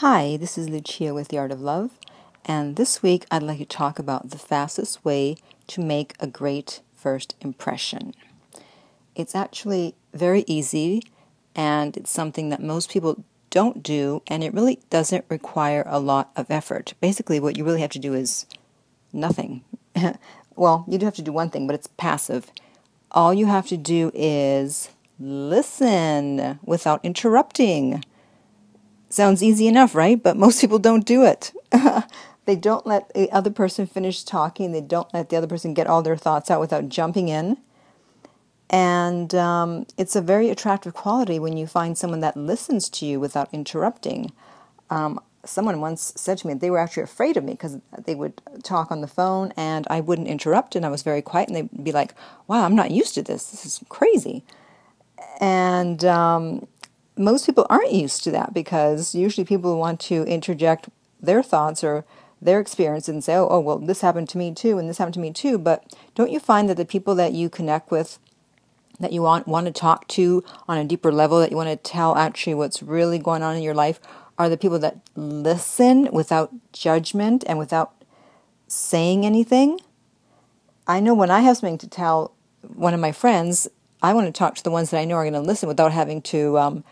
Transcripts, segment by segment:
Hi, this is Lucia with The Art of Love, and this week I'd like to talk about the fastest way to make a great first impression. It's actually very easy, and it's something that most people don't do, and it really doesn't require a lot of effort. Basically, what you really have to do is nothing. well, you do have to do one thing, but it's passive. All you have to do is listen without interrupting. Sounds easy enough, right? But most people don't do it. they don't let the other person finish talking. They don't let the other person get all their thoughts out without jumping in. And um, it's a very attractive quality when you find someone that listens to you without interrupting. Um, someone once said to me they were actually afraid of me because they would talk on the phone and I wouldn't interrupt and I was very quiet and they'd be like, wow, I'm not used to this. This is crazy. And um, most people aren't used to that because usually people want to interject their thoughts or their experience and say, oh, oh, well, this happened to me too, and this happened to me too. But don't you find that the people that you connect with, that you want, want to talk to on a deeper level, that you want to tell actually what's really going on in your life, are the people that listen without judgment and without saying anything? I know when I have something to tell one of my friends, I want to talk to the ones that I know are going to listen without having to um,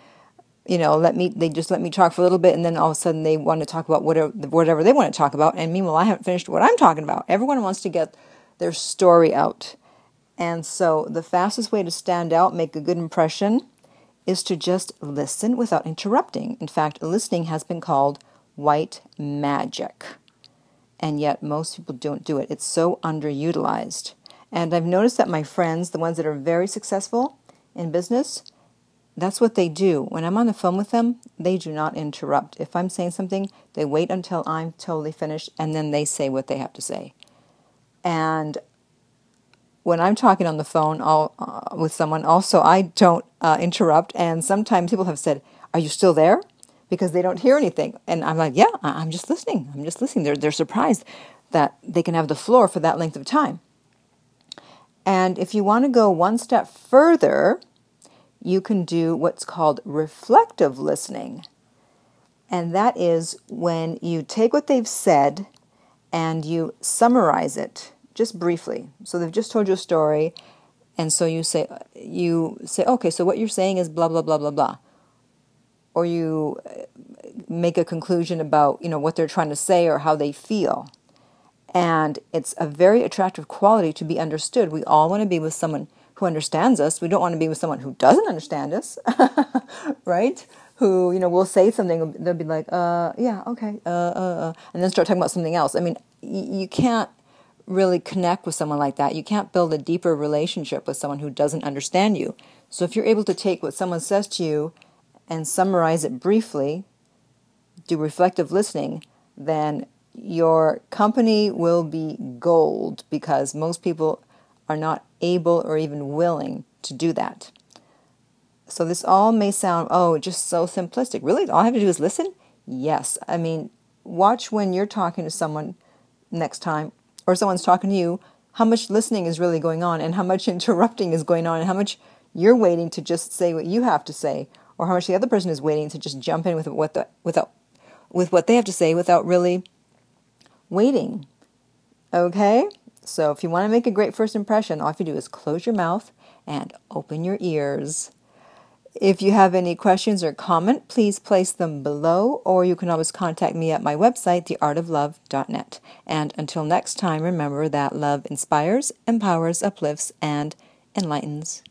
you know, let me, they just let me talk for a little bit and then all of a sudden they want to talk about whatever, whatever they want to talk about. And meanwhile, I haven't finished what I'm talking about. Everyone wants to get their story out. And so the fastest way to stand out, make a good impression, is to just listen without interrupting. In fact, listening has been called white magic. And yet most people don't do it. It's so underutilized. And I've noticed that my friends, the ones that are very successful in business, that's what they do. When I'm on the phone with them, they do not interrupt. If I'm saying something, they wait until I'm totally finished and then they say what they have to say. And when I'm talking on the phone uh, with someone, also, I don't uh, interrupt. And sometimes people have said, Are you still there? Because they don't hear anything. And I'm like, Yeah, I'm just listening. I'm just listening. They're, they're surprised that they can have the floor for that length of time. And if you want to go one step further, you can do what's called reflective listening. And that is when you take what they've said and you summarize it just briefly. So they've just told you a story, and so you say you say, okay, so what you're saying is blah blah blah blah blah, or you uh, make a conclusion about you know what they're trying to say or how they feel, and it's a very attractive quality to be understood. We all want to be with someone who understands us. We don't want to be with someone who doesn't understand us, right? Who, you know, will say something, they'll be like, uh, yeah, okay, uh, uh, uh, and then start talking about something else. I mean, y- you can't really connect with someone like that. You can't build a deeper relationship with someone who doesn't understand you. So if you're able to take what someone says to you and summarize it briefly, do reflective listening, then your company will be gold because most people are not able or even willing to do that. So this all may sound, oh, just so simplistic. Really? All I have to do is listen? Yes. I mean, watch when you're talking to someone next time or someone's talking to you, how much listening is really going on and how much interrupting is going on and how much you're waiting to just say what you have to say or how much the other person is waiting to just jump in with what the, without with what they have to say without really waiting. Okay? So if you want to make a great first impression, all you have to do is close your mouth and open your ears. If you have any questions or comment, please place them below, or you can always contact me at my website, theartoflove.net. And until next time, remember that love inspires, empowers, uplifts, and enlightens.